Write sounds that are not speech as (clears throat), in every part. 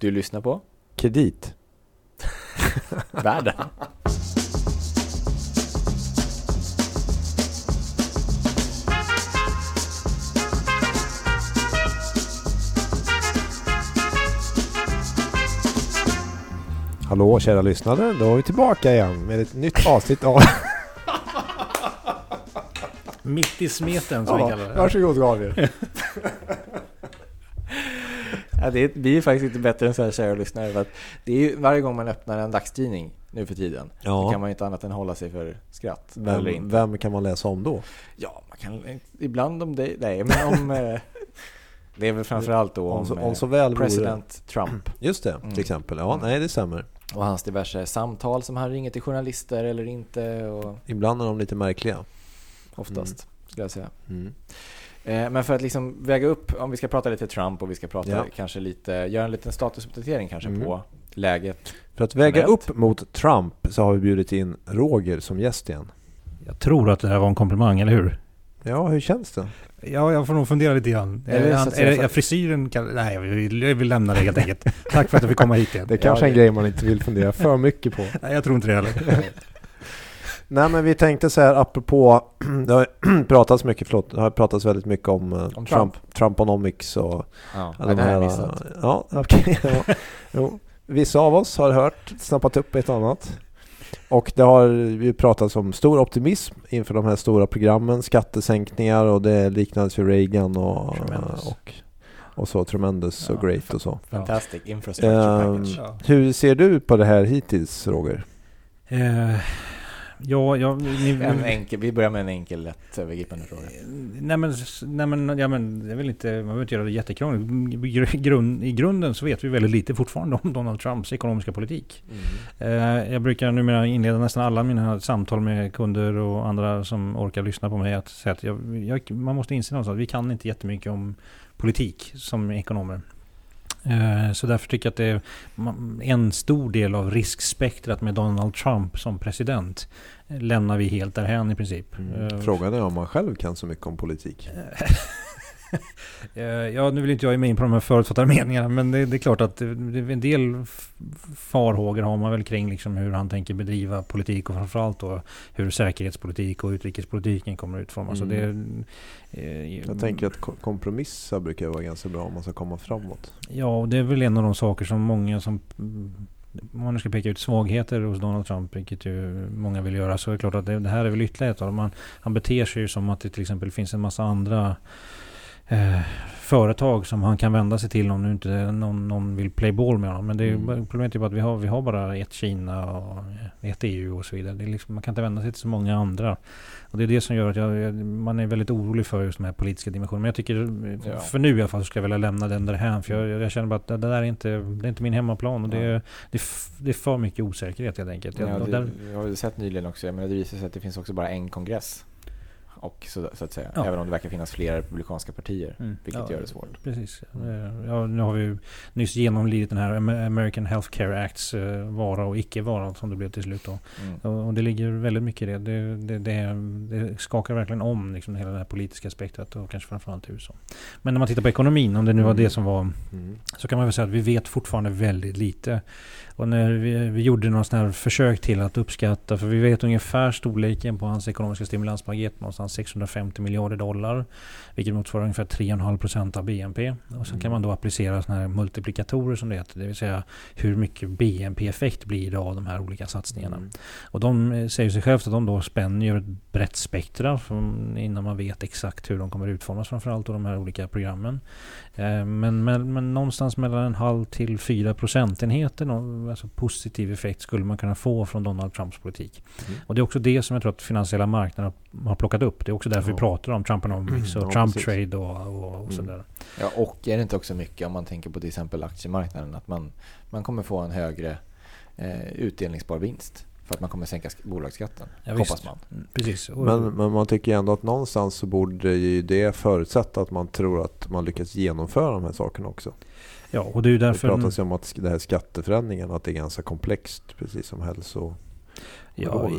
Du lyssnar på Kredit. (laughs) Världen. Hallå kära lyssnare, då är vi tillbaka igen med ett nytt avsnitt av... Mitt i smeten som vi kallar det. varsågod Gabriel. Ja, det är, vi är faktiskt inte bättre än så här kära lyssnare. För att det är ju varje gång man öppnar en dagstidning nu för tiden. Då kan Ja, man ju inte annat än hålla sig för skratt. Vem, vem kan man läsa om då? Ja, man kan ibland om det. Nej, men om... eh, det är väl framförallt då Om, om, så, eh, om så väl vore det. president Trump (clears throat) Just det, Mm. till exempel. Ja, nej det stämmer. och hans diverse samtal som han ringer till journalister eller inte. Och Ibland är de lite märkliga. oftast, skulle jag säga. Mm. Eh, Men för att liksom väga upp, om vi ska prata lite Trump och vi ska prata Ja. kanske lite, göra en liten statusuppdatering kanske Mm. på läget. För att väga upp mot Trump så har vi bjudit in Roger som gäst igen. Jag tror att det här var en komplimang, eller hur? Ja, hur känns det? Ja, jag får nog fundera lite grann. Är det så han, är, det- frisyren kan, Nej, jag vill, jag vill lämna det helt enkelt. (laughs) Tack för att jag fick komma hit igen. Det är kanske Ja, en grej man inte vill fundera för mycket på. Nej, jag tror inte det heller. (laughs) Nej men vi tänkte så här apropå, (clears throat) det har (clears throat) pratats mycket, förlåt, det har pratats väldigt mycket om, eh, Om Trump. Trump, Trumponomics och Ja, alla det här de missat. Ja, (laughs) okej. ja. Jo. Vissa av oss har hört, snappat upp ett annat. Och det har ju pratats om stor optimism inför de här stora programmen, skattesänkningar och det liknades vid Reagan och, Tremendous. och, och så, Tremendous och Ja, Great och så. Fantastic infrastructure Ehm, package. Ja. hur ser du på det här hittills Roger? Eh, ja, jag... Ni, En enkel, vi börjar med en enkel, lätt övergripande fråga. Nej men, nej men, ja, men det är väl inte, man behöver inte göra det jättekrångligt. Grund, I grunden så vet vi väldigt lite fortfarande om Donald Trumps ekonomiska politik. Eh, jag brukar numera inleda nästan alla mina samtal med kunder och andra som orkar lyssna på mig att säga att jag, jag, man måste inse någonstans att vi kan inte jättemycket om politik som ekonomer. Eh, Så därför tycker jag att det är en stor del av riskspektrat med Donald Trump som president lämnar vi helt därhän i princip. Eh, Frågan är om man själv kan så mycket om politik. (laughs) (laughs) Eh, Ja, nu vill inte jag ge mig in på de här förutfattade meningarna, men det, det är klart att det, det, är en del farhågor har man väl kring liksom hur han tänker bedriva politik och framförallt då hur säkerhetspolitik och utrikespolitiken kommer att utformas. Mm. Så det, eh, Jag tänker att ko- kompromissa brukar vara ganska bra om man ska komma framåt. Ja, och det är väl en av de saker som många som... Om man nu ska peka ut svagheter hos Donald Trump, vilket ju många vill göra, så är det klart att det, det här är väl ytterligare ett av dem. Han, han beter sig ju som att det till exempel finns en massa andra eh, företag som han kan vända sig till om nu inte någon, någon vill play ball med honom. Men det är, Mm. problemet är bara att vi har, vi har bara ett Kina och ett EU och så vidare. Det är liksom, man kan inte vända sig till så många andra. Och det är det som gör att jag, man är väldigt orolig för just de här politiska dimensionerna. Men jag tycker, Ja. för nu i alla fall, så skulle jag vilja lämna den därhän. För jag, jag känner bara att det, där är inte, det är inte min hemmaplan. Och det, Ja. är- det, det är för mycket osäkerhet helt enkelt. Jag, Ja, det, jag har ju sett nyligen också, menar det visar sig att det finns också bara en kongress. Och så, så att säga, Ja. även om det verkar finnas flera republikanska partier. Mm. Vilket Ja, gör det svårt. Precis. Eh, Ja, nu har vi ju nyss genomlidit den här Amer- American Healthcare Acts eh, vara och icke vara som det blev till slut. Då. Mm. Och, det ligger väldigt mycket i det. Det, det, det, det skakar verkligen om liksom hela det här politiska spektrat och kanske framförallt i USA. Men när man tittar på ekonomin, om det nu var Mm. det som var Mm. så kan man väl säga att vi vet fortfarande väldigt lite. Och när vi, vi gjorde någon sån här försök till att uppskatta, för vi vet ungefär storleken på hans ekonomiska stimulanspaket, någonstans 650 miljarder dollar, vilket motsvarar ungefär 3,5 procent av BNP. Och sen kan Mm. man då applicera såna här multiplikatorer som det heter, det vill säga hur mycket BNP-effekt blir det av de här olika satsningarna. Mm. Och de eh, säger sig självt att de då spänner ju ett brett spektra från, innan man vet exakt hur de kommer utformas framförallt och de här olika programmen. Eh, Men, men, men någonstans mellan en halv till fyra procentenheter, alltså positiv effekt skulle man kunna få från Donald Trumps politik. Mm. Och det är också det som jag tror att finansiella marknader har plockat upp. Det är också därför Ja. vi pratar om Trumponomics och Ja, Trump precis. Trade och, och, och Mm. sådär. Ja, och är det inte också mycket om man tänker på till exempel aktiemarknaden att man, man kommer få en högre eh, utdelningsbar vinst för att man kommer sänka sk- bolagsskatten. Ja, hoppas visst. man. Mm, Precis. Men, men man tycker ändå att någonstans så borde ju det förutsätta att man tror att man lyckas genomföra de här sakerna också. ja, och det är ju Det därför... pratas ju om att det här skatteförändringen, att det är ganska komplext, precis som hälso... Ja,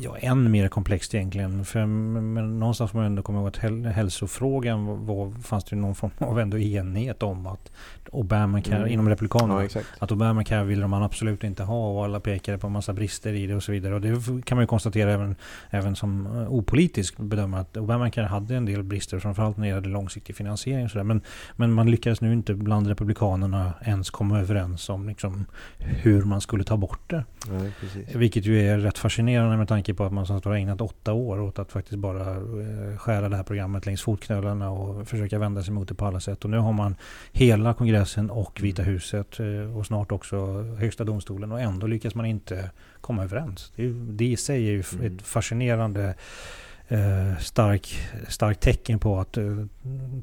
ja, än mer komplext egentligen. För, men någonstans får man ändå komma ihåg att hälsofrågan var, fanns det någon form av ändå enighet om att Obamacare mm. inom Republikanerna. Ja, att Obamacare ville man absolut inte ha och alla pekade på en massa brister i det och så vidare. Och det kan man ju konstatera även, även som eh, opolitisk bedömare att Obamacare hade en del brister, framförallt när det gällde långsiktig finansiering. Och så men, men man lyckades nu inte bland Republikanerna ens komma överens om liksom, hur man skulle ta bort det. Ja, Vilket ju är rätt fascinerande med tanke på att man har ägnat åtta år åt att faktiskt bara eh, skära det här programmet längs fotknölarna och försöka vända sig mot det på alla sätt. Och nu har man hela kongressen och Vita huset eh, och snart också högsta domstolen och ändå lyckas man inte komma överens. Det, det i sig är ju mm. ett fascinerande eh, stark, stark tecken på att eh,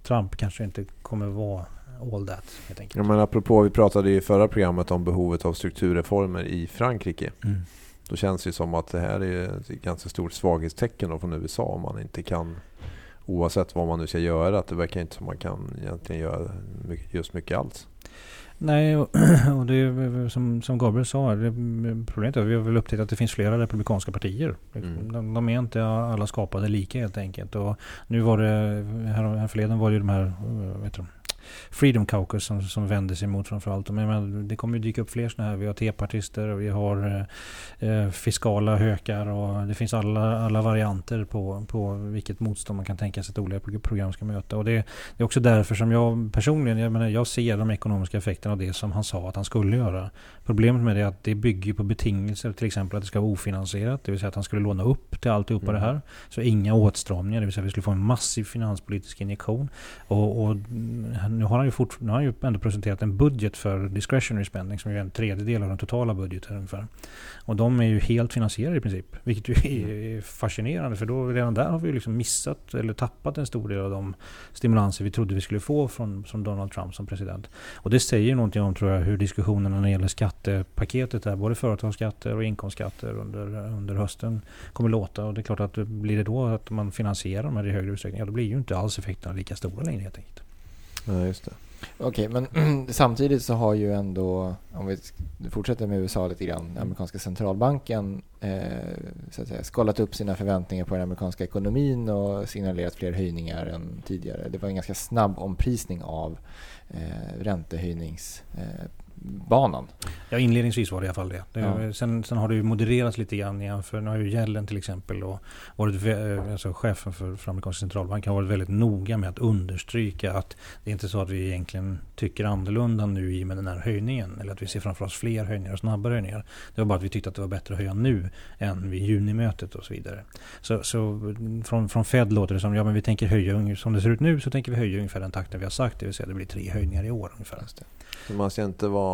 Trump kanske inte kommer vara all that. Helt enkelt. Ja, men apropå, vi pratade i förra programmet om behovet av strukturreformer i Frankrike. Mm. Då känns det som att det här är ett ganska stort svaghetstecken från USA om man inte kan oavsett vad man nu ska göra. Att det verkar inte som man kan egentligen göra just mycket alls. Nej, och, (clears throat) det är som, som Gabriel sa, problemet är att vi har väl upptäckt att det finns flera republikanska partier. Mm. De, de, är inte alla skapade lika helt enkelt. Och nu var det, här, härförleden var det ju de här, vet du, Freedom Caucus som, som vänder sig mot framförallt. Men, det kommer ju dyka upp fler sådana här. Vi har tepartister och vi har eh, eh, fiskala hökar och det finns alla, alla varianter på, på vilket motstånd man kan tänka sig att olika program ska möta. Och det, det är också därför som jag personligen, jag, menar, jag ser de ekonomiska effekterna av det som han sa att han skulle göra. Problemet med det är att det bygger på betingelser, till exempel att det ska vara ofinansierat, det vill säga att han skulle låna upp till alltihopa mm. det här. Så inga åtstramningar, det vill säga att vi skulle få en massiv finanspolitisk injektion. Och, och nu har han ju, fort, nu har han ju ändå presenterat en budget för discretionary spending som är en tredjedel av den totala budgeten ungefär. Och de är ju helt finansierade i princip. Vilket ju är mm. fascinerande för då redan där har vi liksom missat eller tappat en stor del av de stimulanser vi trodde vi skulle få från, från Donald Trump som president. Och det säger någonting om tror jag hur diskussionerna när det gäller skattepaketet där, både företagsskatter och inkomstskatter under, under hösten kommer låta. Och det är klart att blir det då att man finansierar de här i högre utsträckning, ja då blir ju inte alls effekterna lika stora längre helt enkelt. Ja, just det. Okej, okay, men (clears throat) samtidigt så har ju ändå, om vi fortsätter med USA lite grann, den amerikanska centralbanken eh, så att säga, skalat upp sina förväntningar på den amerikanska ekonomin och signalerat fler höjningar än tidigare. Det var en ganska snabb omprisning av eh, räntehöjnings eh, banan. Ja, inledningsvis var det i alla fall det. det ja. sen, sen, har det ju modererats lite grann igen. För nu har ju Yellen till exempel och varit, eh, alltså chefen för, för amerikanska centralbanken har varit väldigt noga med att understryka att det är inte så att vi egentligen tycker annorlunda nu i med den här höjningen. Eller att vi ser framför oss fler höjningar och snabbare höjningar. Det var bara att vi tyckte att det var bättre att höja nu än vid junimötet och så vidare. Så, så från, från Fed låter det som ja men vi tänker höja, som det ser ut nu så tänker vi höja ungefär den takten vi har sagt. Det vill säga det blir tre höjningar i år ungefär. Så man ska inte vara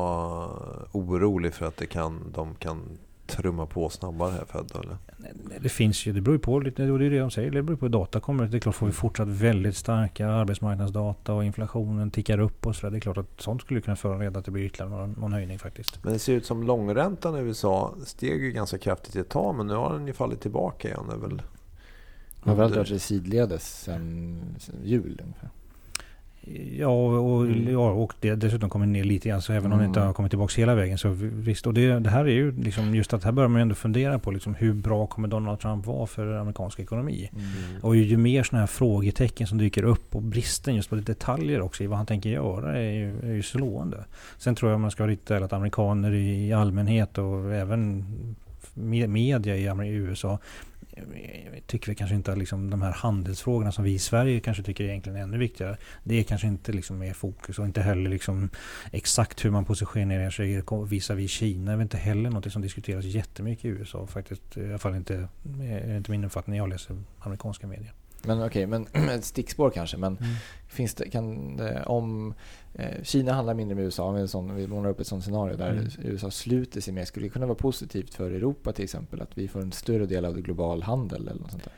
orolig för att det kan, de kan trumma på snabbare här Fed eller? Det finns ju, det beror ju på lite, det är det de säger, det beror på hur data kommer. Det är klart, får vi fortsatt väldigt starka arbetsmarknadsdata och inflationen tickar upp och så där, Det är klart att sånt skulle kunna föranleda att det blir ytterligare någon, någon höjning faktiskt. Men det ser ut som långräntan i USA steg ju ganska kraftigt ett tag, men nu har den ju fallit tillbaka igen. Det är väl... Framförallt varit det sidledes sen, sen jul ungefär. Ja, och, mm. ja, och det dessutom kommer ner lite grann. Så även mm. om det inte mm. har kommit tillbaka hela vägen. Så visst, och det, det här är ju liksom just att här börjar man ändå fundera på liksom hur bra kommer Donald Trump vara för amerikansk ekonomi. Mm. Och ju, ju mer sådana här frågetecken som dyker upp och bristen just på detaljer också i vad han tänker göra är ju, är ju slående. Sen tror jag man ska rikta att amerikaner i allmänhet och även media i USA tycker vi kanske inte att liksom de här handelsfrågorna som vi i Sverige kanske tycker är egentligen ännu viktigare. Det är kanske inte liksom är fokus och inte heller liksom exakt hur man positionerar sig visavi Kina. Det är inte heller något som diskuteras jättemycket i USA faktiskt. I alla fall inte, eh, inte min uppfattning när jag läser amerikanska medier. Men okej, okay, men (clears throat) ett stickspår kanske. Men mm. finns det, kan om eh, Kina handlar mindre med USA, med sån, vi målar upp ett sånt scenario där mm. USA sluter sig mer. Skulle det kunna vara positivt för Europa till exempel? Att vi får en större del av global handel eller något sånt där?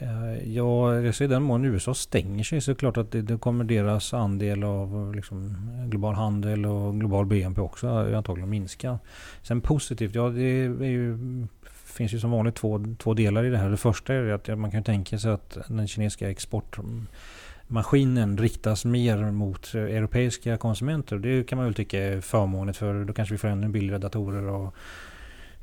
Eh, ja, ser den mån USA stänger sig så är det klart att det, det kommer deras andel av liksom, global handel och global BNP också antagligen minska. Sen positivt, ja det är ju finns ju som vanligt två, två delar i det här. Det första är att man kan tänka sig att den kinesiska exportmaskinen riktas mer mot europeiska konsumenter. Det kan man väl tycka är förmånligt för då kanske vi får ännu billigare datorer och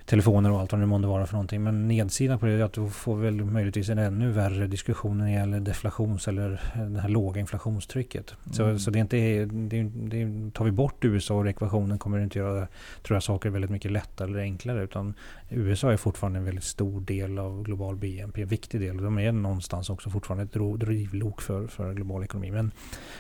telefoner och allt vad det månde vara för någonting. Men nedsidan på det är att du får väl möjligtvis en ännu värre diskussion när det gäller deflations eller det här låga inflationstrycket. Mm. Så, så det är inte, det, det, tar vi bort USA ur ekvationen kommer det inte göra tror jag, saker väldigt mycket lättare eller enklare. Utan USA är fortfarande en väldigt stor del av global BNP, en viktig del. De är någonstans också fortfarande ett drivlok för, för global ekonomi. Men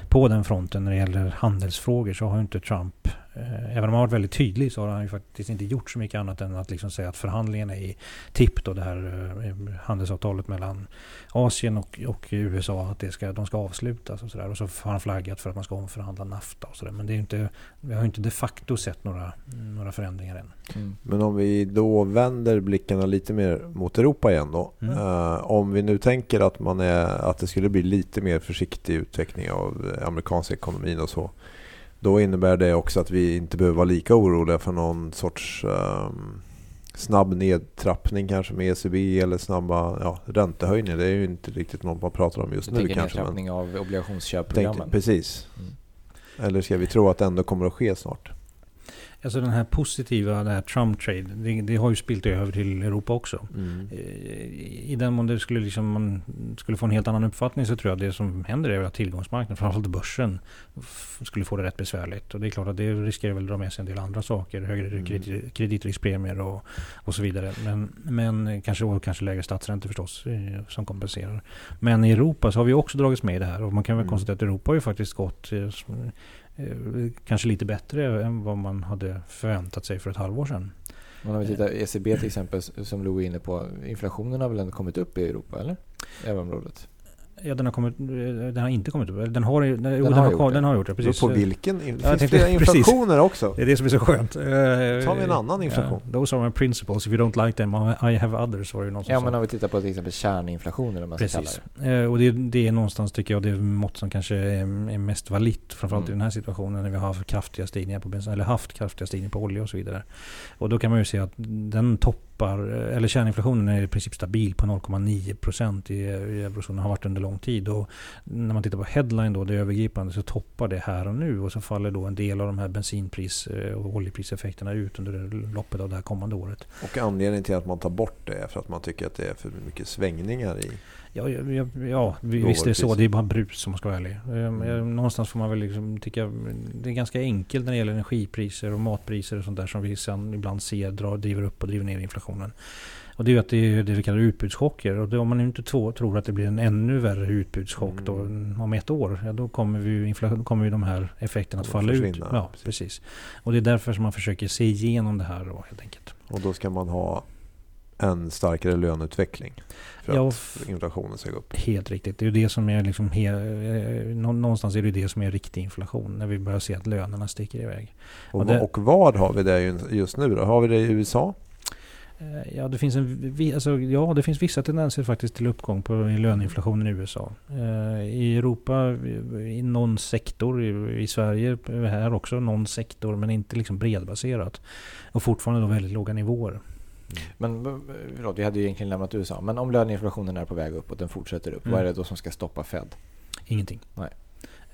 på den fronten när det gäller handelsfrågor så har inte Trump Eh, även om han varit väldigt tydlig så har han ju faktiskt inte gjort så mycket annat än att liksom säga att förhandlingen är i tipp då det här eh, handelsavtalet mellan Asien och, och USA att det ska, de ska avslutas och sådär. Och så har han flaggat för att man ska omförhandla NAFTA och sådär. Men det är inte, vi har inte de facto sett några, några förändringar än. Mm. Men om vi då vänder blickarna lite mer mot Europa igen då. Mm. Uh, om vi nu tänker att, man är, att det skulle bli lite mer försiktig utveckling av amerikansk ekonomin och så. Då innebär det också att vi inte behöver vara lika oroliga för någon sorts um, snabb nedtrappning kanske med ECB eller snabba ja, räntehöjningar. Det är ju inte riktigt något man pratar om just nu. Kanske, nedtrappning av obligationsköpprogrammen. Precis. Mm. Eller ska vi tro att det ändå kommer att ske snart? Alltså den här positiva, det här Trump trade, det, det har ju spilt över till Europa också. Mm. Eh, I den mån det skulle liksom, man skulle få en helt annan uppfattning så tror jag att det som händer är att tillgångsmarknaden, framförallt börsen, skulle få det rätt besvärligt. Och det är klart att det riskerar väl att dra med sig en del andra saker. Högre mm. kredit, kreditriskpremier och, och så vidare. Men, men kanske, och kanske lägre statsräntor förstås eh, som kompenserar. Men i Europa så har vi också dragits med i det här. Och man kan väl mm. konstatera att Europa har ju faktiskt gått Eh, kanske lite bättre än vad man hade förväntat sig för ett halvår sedan. Men om vi tittar ECB till exempel som Lou är inne på. Inflationen har väl ändå kommit upp i Europa eller? Euroområdet? Ja, den har, kommit, den har inte kommit upp. Den har, den, den, den har, gjort det. Den har gjort det, precis. På vilken? Finns ja, det flera (laughs) inflationer också? Det är det som är så skönt. Tar vi en annan inflation? Yeah. Those are my principles. If you don't like them, I have others. Var det någon som ja, sa. men om vi tittar på till exempel kärninflationen, om man ska precis. det. Och det, det är någonstans, tycker jag, det mått som kanske är, är mest valit. Framförallt mm. i den här situationen när vi har haft kraftiga stigningar på bensin, eller haft kraftiga stigningar på olja och så vidare. Och då kan man ju se att den topp toppar, eller kärninflationen är i princip stabil på 0,9% i, i eurozonen, har varit under lång tid. Och när man tittar på headline då, det övergripande, så toppar det här och nu och så faller då en del av de här bensinpris eh, och oljepriseffekterna ut under loppet av det här kommande året. Och anledningen till att man tar bort det är för att man tycker att det är för mycket svängningar i Ja, ja, ja visst är det så. Det är bara brus om man ska vara ärlig. Ehm, mm. Någonstans får man väl liksom tycka det är ganska enkelt när det gäller energipriser och matpriser och sånt där som vi sen ibland ser drar, driver upp och driver ner inflationen. Och det är ju att det är det vi kallar utbudschocker. Och då, om man inte tror att det blir en ännu värre utbudschock mm. då, om ett år, ja, då kommer, vi, kommer ju de här effekterna att falla ut. Ja, precis. precis. Och det är därför som man försöker se igenom det här då, helt enkelt. Och då ska man ha en starkare löneutveckling för ja, att inflationen ska gå upp. Helt riktigt. Det är det som är liksom he, eh, någonstans är det det som är riktig inflation. När vi börjar se att lönerna sticker iväg. Och, och, det, och var har vi det just nu då? Har vi det i USA? Eh, ja det, finns en, alltså, ja, det finns vissa tendenser faktiskt till uppgång på löneinflationen i USA. Eh, I Europa, i någon sektor, i, Sverige här också, någon sektor, men inte liksom bredbaserat. Och fortfarande då väldigt låga nivåer. Men förlåt, vi hade ju egentligen lämnat USA. Men om löneinflationen är på väg upp och den fortsätter upp, mm. vad är det då som ska stoppa Fed? Ingenting. Nej.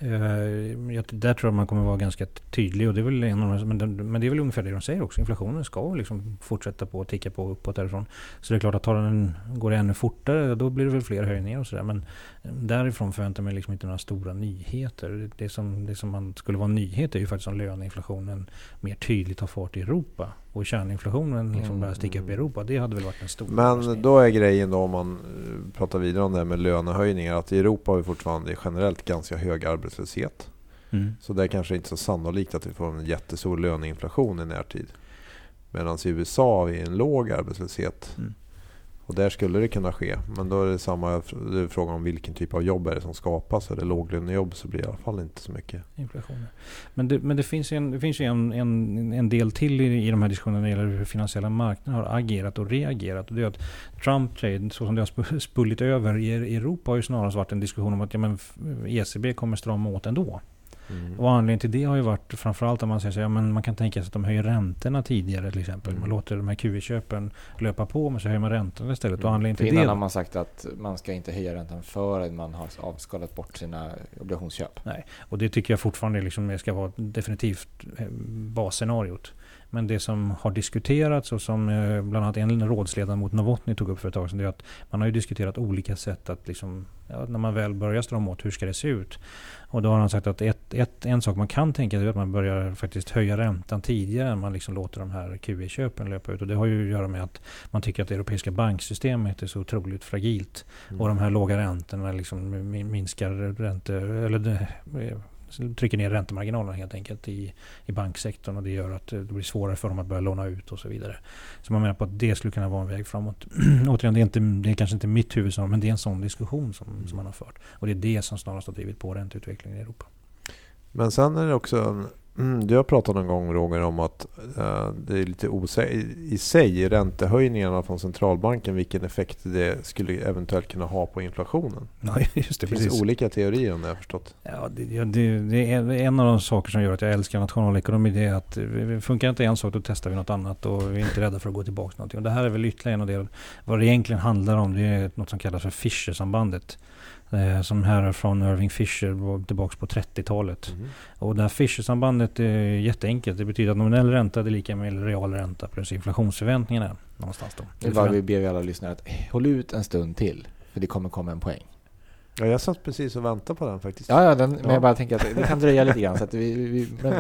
Eh, jag, där tror jag man kommer vara ganska tydlig. Och det är väl en av de, men, men det är väl ungefär det de säger också. Inflationen ska liksom fortsätta på att ticka på uppåt därifrån. Så det är klart att tar den, går det ännu fortare, då blir det väl fler höjningar och sådär. Men eh, därifrån förväntar man liksom inte några stora nyheter. Det som, det som man skulle vara en nyhet är ju faktiskt om löneinflationen mer tydligt har fart i Europa. Och kärninflationen liksom börjar sticka upp i mm. Europa. Det hade väl varit en stor Men då är grejen då om man eh, pratar vidare om det här med lönehöjningar. Att i Europa har vi fortfarande generellt ganska hög arbetslöshet. Mm. Så det är kanske inte så sannolikt att vi får en jättestor löneinflation i närtid. Medan i USA har vi en låg arbetslöshet. Mm. Och där skulle det kunna ske. Men då är det samma det är frågan om vilken typ av jobb är det som skapas. Är det låglönejobb så blir det i alla fall inte så mycket. Inflation. Men det, men det finns ju en, det finns ju en, en, en del till i, i de här diskussionerna när det gäller hur finansiella marknader har agerat och reagerat. Och det är att Trump trade, så som det har spullit över i Europa har ju snarast varit en diskussion om att ja, men ECB kommer strama åt ändå. Mm. Och anledningen till det har ju varit framförallt att man säger så, ja, men man kan tänka sig att de höjer räntorna tidigare till exempel. Mm. Man låter de här QE-köpen löpa på men så höjer man räntorna istället. Mm. Och anledningen till innan det, har man sagt att man ska inte höja räntan förrän man har avskalat bort sina obligationsköp. Nej, och det tycker jag fortfarande liksom ska vara definitivt eh, basscenariot. Men det som har diskuterats och som eh, bland annat en rådsledamot Novotny tog upp för ett tag sedan. Det är att man har ju diskuterat olika sätt att liksom, ja, när man väl börjar strama åt, hur ska det se ut? Och då har han sagt att ett, ett, en sak man kan tänka sig är att man börjar faktiskt höja räntan tidigare än man liksom låter de här QE-köpen löpa ut. Och det har ju att göra med att man tycker att det europeiska banksystemet är så otroligt fragilt. Mm. Och de här låga räntorna liksom minskar ränte, eller det, trycker ner räntemarginalerna helt enkelt i, i banksektorn och det gör att det blir svårare för dem att börja låna ut och så vidare. Så man menar på att det skulle kunna vara en väg framåt. (clears throat) Återigen, det är, inte, det är kanske inte mitt huvudsvar men det är en sån diskussion som, som man har fört. Och det är det som snarast har drivit på ränteutvecklingen i Europa. Men sen är det också en Mm, du har pratat någon gång Roger om att uh, det är lite osäkert i sig, räntehöjningarna från centralbanken, vilken effekt det skulle eventuellt kunna ha på inflationen. (laughs) Ja, just det, det finns olika teorier om det har förstått. Ja, det, det, det, är en av de saker som gör att jag älskar nationalekonomi. Det är att funkar inte en sak då testar vi något annat och vi är inte rädda för att gå tillbaka till någonting. Och det här är väl ytterligare en av det. Vad det egentligen handlar om det är något som kallas för Fischer-sambandet. Eh, som härrör från Irving Fisher tillbaka på 30-talet. Mm. Och det här Fisher-sambandet är jätteenkelt. Det betyder att nominell ränta är lika med real ränta plus inflationsförväntningarna. Någonstans då. Det är bara vi ber alla lyssnare att håll ut en stund till. För det kommer komma en poäng. Ja, jag satt precis och väntade på den faktiskt. Ja, ja, den, men jag bara tänker att det kan dröja lite grann. Så att vi, vi, men,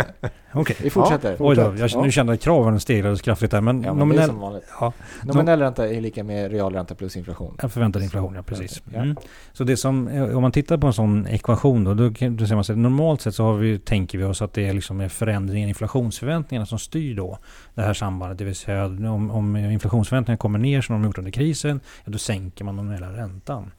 (laughs) okay. vi fortsätter. Ja, Oj då, jag, ja. nu kände att kraven stegrades kraftigt där. Men, ja, men nominell, som vanligt. Ja. nominell ränta är lika med realränta plus inflation. En förväntad inflation, ja precis. Ja. Mm. Så det som, eh, om man tittar på en sån ekvation då, då, då ser man så normalt sett så har vi, tänker vi oss att det är liksom förändringen i inflationsförväntningarna som styr då det här sambandet. Det vill säga om, om inflationsförväntningarna kommer ner som de gjort under krisen, ja, då sänker man nominella räntan. Mm.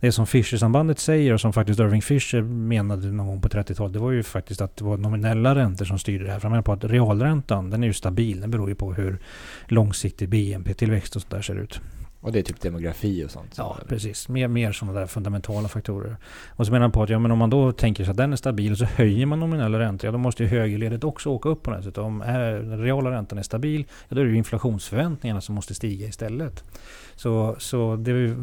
Det som Sambandet säger och som faktiskt Irving Fisher menade någon gång på 30-talet, det var ju faktiskt att det var nominella räntor som styrde det här. För han menar på att realräntan, den är ju stabil. Den beror ju på hur långsiktig BNP-tillväxt och sådär ser ut. Och det är typ demografi och sånt? Ja, eller? precis. Mer, mer sådana där fundamentala faktorer. Och så menar han på att ja, men om man då tänker sig att den är stabil så höjer man nominella räntor, ja då måste ju högerledet också åka upp på något sätt. Om den reala räntan är stabil, ja, då är det ju inflationsförväntningarna som måste stiga istället. Så, så det (laughs)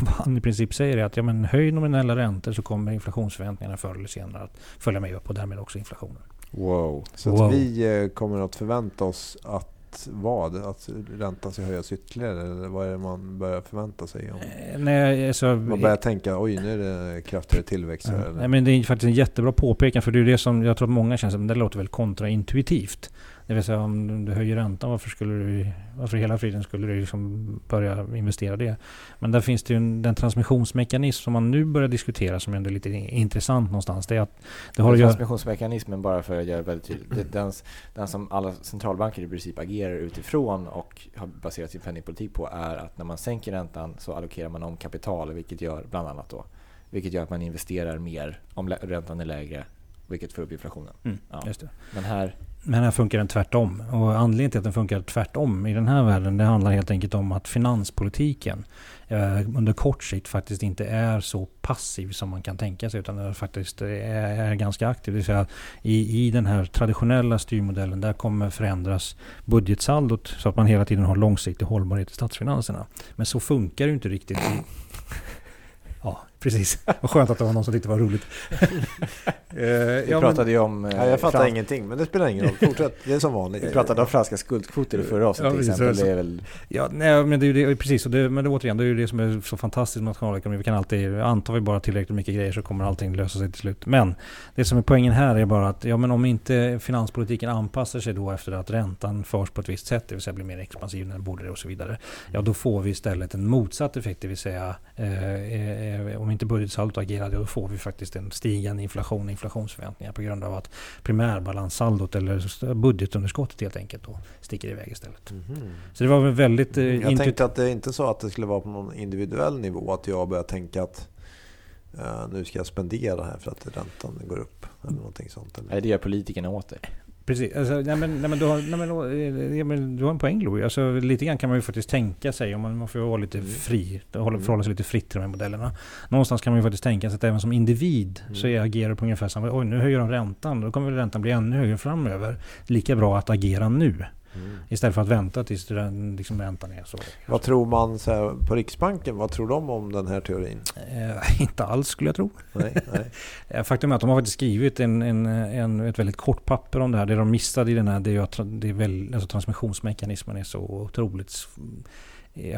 vad han i princip säger är att ja, men höj nominella räntor så kommer inflationsförväntningarna förr eller senare att följa med upp och därmed också inflationen. Wow. Så wow. att vi eh, kommer att förvänta oss att vad? Att räntan ska höjas ytterligare? Eller vad är det man börjar förvänta sig? Om eh, nej, alltså, man börjar tänka oj nu är det kraftigare tillväxt. Ja. Nej, men det är faktiskt en jättebra påpekan för det är det som jag tror att många känner som det låter väl kontraintuitivt. Det vill säga om du höjer räntan, varför skulle du, varför hela friden skulle du liksom börja investera det? Men där finns det ju en, den transmissionsmekanism som man nu börjar diskutera som ändå är lite intressant någonstans. Det är att det har transmissionsmekanismen, bara för att göra väldigt tydligt, den, den som alla centralbanker i princip agerar utifrån och har baserat sin penningpolitik på är att när man sänker räntan så allokerar man om kapital, vilket gör bland annat då vilket gör att man investerar mer om räntan är lägre, vilket får upp inflationen. Mm, ja. Men här men här funkar den tvärtom. Och anledningen till att den funkar tvärtom i den här världen, det handlar helt enkelt om att finanspolitiken eh, under kort sikt faktiskt inte är så passiv som man kan tänka sig, utan den faktiskt är, är ganska aktiv. Det vill säga i, i den här traditionella styrmodellen, där kommer förändras budgetsaldot så att man hela tiden har långsiktig hållbarhet i statsfinanserna. Men så funkar det inte riktigt i precis. (laughs) Vad skönt att det var någon som tyckte det var roligt. uh, (laughs) Vi ja, pratade ju om... Uh, ja, jag fattar ingenting, men det spelar ingen roll. Fortsätt, det är som vanligt. (laughs) Vi pratade om franska skuldkvoter i förra avsnittet ja, till exempel. Det är väl... Ja, nej, men det är ju det, precis. Och det, men det, återigen, det är ju det som är så fantastiskt med nationalekonomi. Vi kan alltid, antar vi bara tillräckligt mycket grejer så kommer allting lösa sig till slut. Men det som är poängen här är bara att ja, men om inte finanspolitiken anpassar sig då efter att räntan förs på ett visst sätt, det vill säga blir mer expansiv när den borde och så vidare. Ja, då får vi istället en motsatt effekt, det vill säga eh, eh, om inte budgetsaldot agerar, då får vi faktiskt en stigande inflation och inflationsförväntningar på grund av att primärbalansaldot eller budgetunderskottet helt enkelt då sticker iväg istället. Mm. Så det var väl väldigt... Eh, jag tänkte att det inte så att det skulle vara på någon individuell nivå, att jag börjar tänka att Uh, nu ska jag spendera här för att räntan går upp. Eller någonting sånt. Eller? Nej, det gör politikerna åt dig. Precis. Alltså, nej, men, nej, men, du, har, nej, men, men, du har en poäng Louis. Alltså, lite grann kan man ju faktiskt tänka sig, om man, man får vara lite mm. fri, hålla, mm. förhålla sig lite fritt till de här modellerna. Någonstans kan man ju faktiskt tänka sig att även som individ mm. så är agerar på ungefär samma Oj, nu höjer de räntan. Då kommer väl räntan bli ännu högre framöver. Lika bra att agera nu. Mm. Istället för att vänta tills den, liksom, räntan är så. Vad tror man så här, på Riksbanken? Vad tror de om den här teorin? Eh, inte alls skulle jag tro. Nej, nej. (laughs) Eh, faktum är att de har faktiskt skrivit en, en, en, ett väldigt kort papper om det här. Det de missade i den här det är att det är väl, alltså transmissionsmekanismen är så otroligt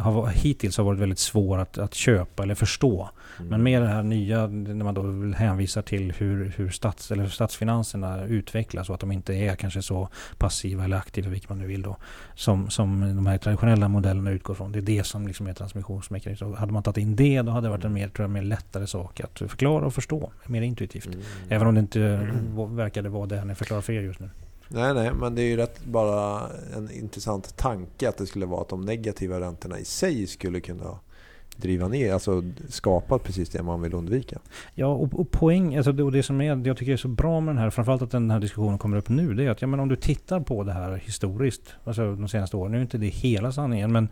har, hittills har varit väldigt svår att, att köpa eller förstå. Mm. Men med det här nya, när man då hänvisar till hur, hur stats, eller statsfinanserna utvecklas och att de inte är kanske så passiva eller aktiva, vilket man nu vill då, som, som de här traditionella modellerna utgår från. Det är det som liksom är transmissionsmekanism. Hade man tagit in det, då hade det varit en mer, tror jag, mer lättare sak att förklara och förstå. Mer intuitivt. Mm. Även om det inte mm. verkade vara det ni förklarar för er just nu. Nej, nej, men det är ju rätt bara en intressant tanke att det skulle vara att de negativa räntorna i sig skulle kunna driva ner, alltså skapa precis det man vill undvika. Ja, och, och poäng, alltså, och det som är, jag tycker är så bra med den här, framförallt att den här diskussionen kommer upp nu, det är att ja, men om du tittar på det här historiskt, alltså de senaste åren, nu är inte det hela sanningen, men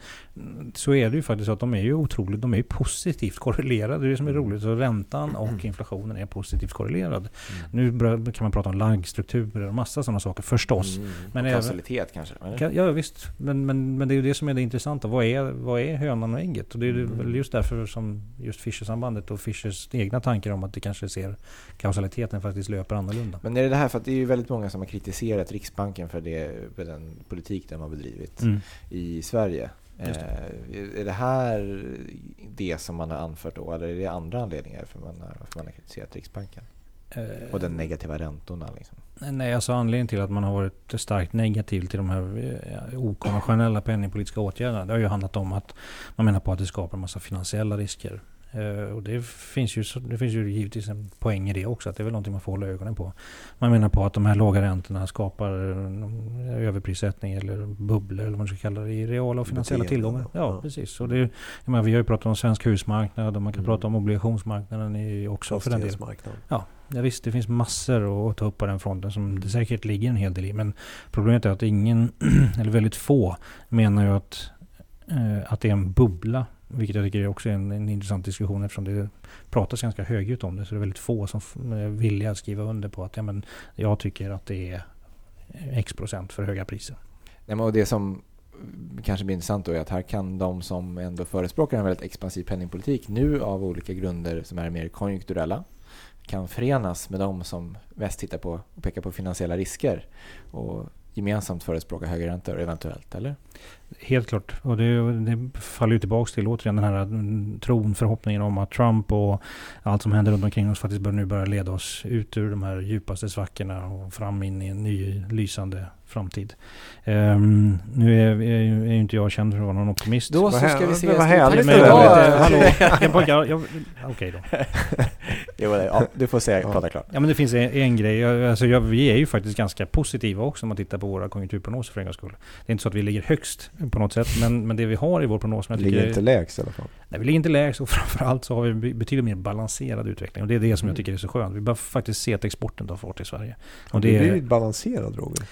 så är det ju faktiskt att de är ju otroligt, de är ju positivt korrelerade. Det är det som är mm. roligt. Så räntan och mm. inflationen är positivt korrelerad. Mm. Nu kan man prata om laggstrukturer och massa sådana saker förstås. Mm. Men och kausalitet kanske? Eller? Ja visst, men, men, men det är ju det som är det intressanta. Vad är, vad är hönan och ägget? Och det är mm just därför som just Fischer-sambandet och Fischers egna tankar om att det kanske ser kausaliteten faktiskt löper annorlunda. Men är det det här för att det är ju väldigt många som har kritiserat Riksbanken för, det, för den politik den har bedrivit mm. i Sverige. Det. Eh, är det här det som man har anfört då eller är det andra anledningar för man har, varför man har kritiserat Riksbanken? Eh, och den negativa räntorna? Liksom? Nej, alltså anledningen till att man har varit starkt negativ till de här eh, okonventionella penningpolitiska åtgärderna. Det har ju handlat om att man menar på att det skapar en massa finansiella risker. Uh, och det finns, ju, det finns ju givetvis en poäng i det också, att det är väl någonting man får hålla ögonen på. Man menar på att de här låga räntorna skapar överprissättning eller bubblor eller vad man ska kalla det i reala och finansiella tillgångar. Ja, ja, precis. Och det, menar, vi har ju pratat om svensk husmarknad och man kan mm. prata om obligationsmarknaden i också för den delen. Ja, ja, visst, det finns massor att ta upp på den fronten som det säkert ligger en hel del i. Men problemet är att ingen, (clears throat) eller väldigt få, menar ju att, eh, att det är en bubbla vilket jag tycker också är en, en intressant diskussion eftersom det pratas ganska högljutt om det. Så det är väldigt få som är villiga att skriva under på att ja, men jag tycker att det är X procent för höga priser. Nej, men och det som kanske blir intressant då är att här kan de som ändå förespråkar en väldigt expansiv penningpolitik nu av olika grunder som är mer konjunkturella kan förenas med de som mest tittar på och pekar på finansiella risker och gemensamt förespråka högre räntor eventuellt, eller? Helt klart. Och det, det faller ju tillbaka till återigen den här mm, tron, förhoppningen om att Trump och allt som händer runt omkring oss faktiskt bör nu börja leda oss ut ur de här djupaste svackorna och fram in i en ny lysande framtid. Um, nu är, är, är ju inte jag känd för att vara någon optimist. Då så ska vi se. Vad härligt men, hallå, (laughs) Okej då. (laughs) jo, ja, du får säga, ja. prata klart. Ja men det finns en, en grej. Alltså, jag, vi är ju faktiskt ganska positiva också om man tittar på våra konjunkturprognoser för en gångs skull. Det är inte så att vi ligger högst på något sätt. Men, men det vi har i vår prognos... Vi ligger inte lägst i alla fall. Nej, vi ligger inte lägst och (laughs) framförallt så har vi betydligt mer balanserad utveckling. Och det är det som mm. jag tycker är så skönt. Vi börjar faktiskt se att exporten tar fart i Sverige. Och det är balanserad Roger?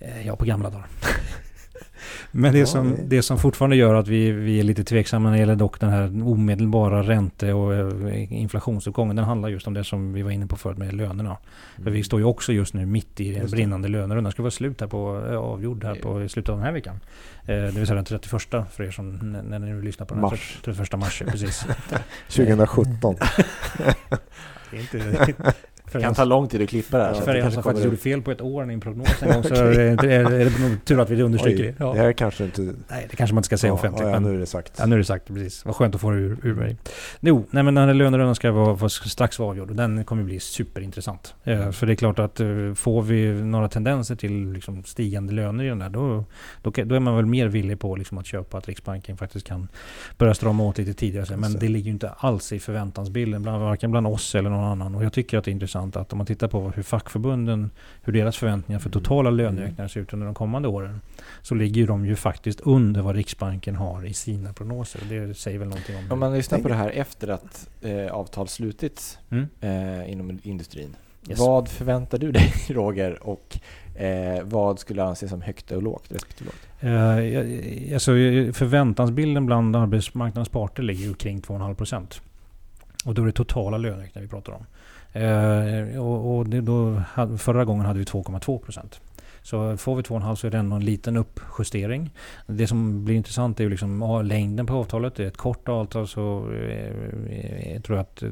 Eh, ja, på gamla dagar. (laughs) Men det, som, det som fortfarande gör att vi, vi är lite tveksamma när det gäller dock den här omedelbara ränte och eh, inflationsuppgången. Den handlar just om det som vi var inne på förut med lönerna. Mm. För vi står ju också just nu mitt i en brinnande lönerunda. Den ska vara slut här på, eh, avgjord här på slutet av den här veckan. det vill säga den 31 för er som när ni nu lyssnar på den. Mars. 31 mars, precis. (laughs) 2017. (laughs) det är inte, det kan ta lång tid att klippa det här. För er som faktiskt gjorde fel på ett år i min prognos en (laughs) gång så är, det, är, det nog tur att vi understryker det. Ja. Det här kanske inte... Nej, det kanske man inte ska säga ja, offentligt. Ja, nu är det sagt. Ja, nu är det sagt. Precis. Vad skönt att få det ur, ur mig. Jo, nej men den här lönerundan ska vara, vara strax vara avgjord och den kommer bli superintressant. Mm. För det är klart att eh, får vi några tendenser till liksom stigande löner i den där, då, då, då, är man väl mer villig på liksom att köpa att Riksbanken faktiskt kan börja strama åt lite tidigare. Men det ligger ju inte alls i förväntansbilden, bland, varken bland oss eller någon annan. Och jag tycker att det är intressant att om man tittar på hur fackförbunden, hur deras förväntningar för totala mm. löneökningar ser ut under de kommande åren. Så ligger de ju faktiskt under vad Riksbanken har i sina prognoser. Det säger väl någonting om Om man lyssnar på det här efter att eh, avtal slutits mm. eh, inom industrin. Yes. Vad förväntar du dig (laughs) Roger och eh, vad skulle anses som högt och lågt respektive lågt? Eh, alltså, förväntansbilden bland arbetsmarknadens parter ligger ju kring 2,5 procent. Och då är det totala löneökningar vi pratar om. Eh, och, och det, då, förra gången hade vi 2,2 procent. Så får vi 2,5 så är det ändå en liten uppjustering. Det som blir intressant är ju liksom längden på avtalet. Det är ett kort avtal så jag tror jag att eh,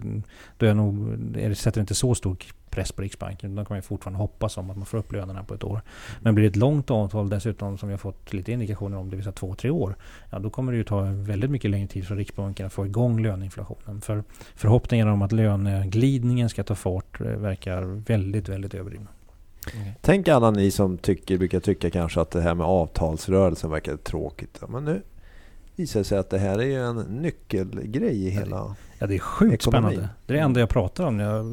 då är nog, är det sätter inte så stor press på Riksbanken. De kan man fortfarande hoppas om att man får upp lönerna på ett år. Men blir det ett långt avtal dessutom som vi har fått lite indikationer om, det vill säga två, tre år. Ja, då kommer det ju ta väldigt mycket längre tid för Riksbanken att få igång löneinflationen. För förhoppningen om att löneglidningen ska ta fart eh, verkar väldigt, väldigt överdrivna. Okay. Tänk alla ni som tycker, brukar tycka kanske att det här med avtalsrörelsen verkar tråkigt. Men nu visar det sig att det här är ju en nyckelgrej i hela Ja, det är sjukt ekonomi. spännande. Det är det enda jag pratar om. Jag,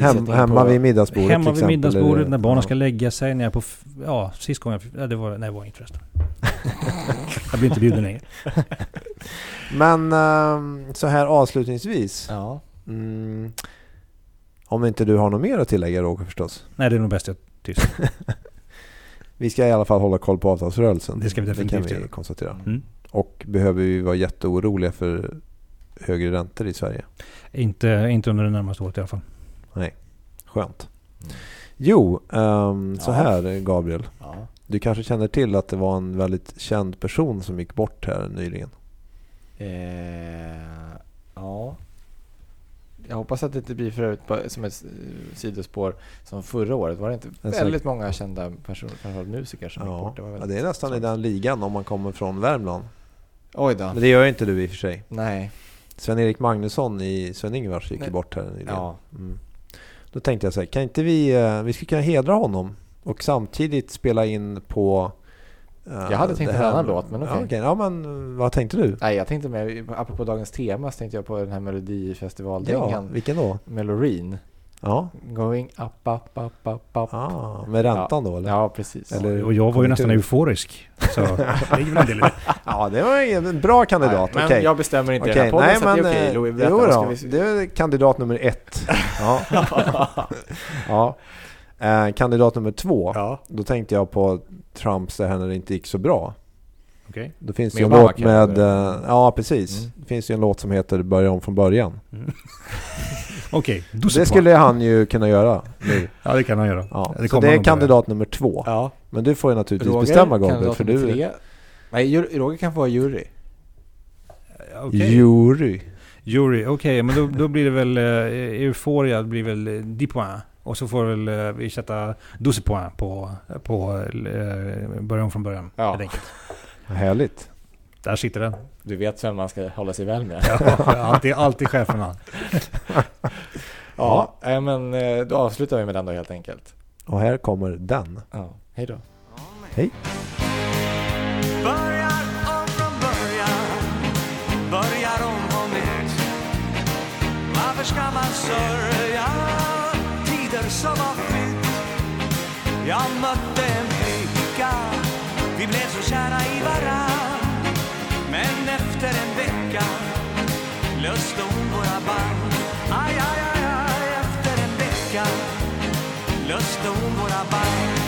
Hem, hemma vid middagsbordet Hemma vid middagsbordet, när barnen ska lägga sig. När jag på... Ja, sist gången jag... Ja, det var, nej, det var inget förresten. (laughs) jag blir inte bjuden längre. (laughs) Men um, så här avslutningsvis. Ja. Mm, om inte du har något mer att tillägga Roger förstås? Nej, det är nog bäst jag tyst. (laughs) vi ska i alla fall hålla koll på avtalsrörelsen. Det ska vi definitivt Det kan vi konstatera. Mm. Och behöver vi vara jätteoroliga för högre räntor i Sverige? Inte, inte under det närmaste året i alla fall. Nej, skönt. Mm. Jo, um, så här Gabriel. Ja. Du kanske känner till att det var en väldigt känd person som gick bort här nyligen? Eh, ja. Jag hoppas att det inte blir för övrigt som ett sidospår som förra året. Var det inte väldigt många kända personer, framförallt musiker som ja. gick bort? Det, var ja, det är nästan svårt. i den ligan om man kommer från Värmland. Oj då. Men det gör inte du i och för sig. Nej. Sven-Erik Magnusson i Sven-Ingvars gick ju bort här nyligen. Ja. Mm. Då tänkte jag så här, kan inte vi, eh, vi skulle kunna hedra honom och samtidigt spela in på uh, Jag hade tänkt en annan låt, men okej. Okay. okay. Ja, men vad tänkte du? Nej, jag tänkte med, apropå dagens tema så tänkte jag på den här Melodifestivaldängan. Ja, vilken då? Meloreen. Ja. Going up, up, up, up, up. Ah, med räntan ja. då eller? Ja, precis. Eller, och jag var ju nästan euforisk. Så (laughs) det Ja, det var en bra kandidat. Nej, men okay. jag bestämmer inte okay. den podden, Nej, men, det är okej. Okay. Jo då, vi... det är kandidat nummer ett. Ja. (laughs) ja. Eh, kandidat nummer två, ja. då tänkte jag på Trumps det här när det inte gick så bra. Okay. Då finns det ju en låt med... Uh, ja, precis. Mm. Det finns ju en låt som heter Börja om från början. Mm. (laughs) Okej, okay, Det skulle han ju kunna göra nu. Ja, det kan han göra. Ja. Det så det är kandidat nummer två. Ja. Men du får ju naturligtvis Roger, bestämma Gabriel, för du... Tre. Nej, Roger kan få vara jury. Okay. Jury. Jury, okej, okay, men då, då, blir det väl uh, Euphoria, blir väl uh, 10 poäng. Och så får väl uh, vi sätta 12 poäng på, på uh, början från början. Ja. Helt enkelt. Härligt. Där sitter den. Du vet vem man ska hålla sig väl med. ja, alltid, alltid cheferna. (laughs) ja, ja, men eh, då avslutar vi med den då helt enkelt. Och här kommer den. Ja, hej då. Hej. Börjar om från början, börjar om på nytt. Varför ska man sörja tider som har flytt? Jag mötte en flicka, vi blev så kära i varann. Men efter en vecka löste hon våra band. Aj, aj, aj, aj, efter en vecka löste hon våra band.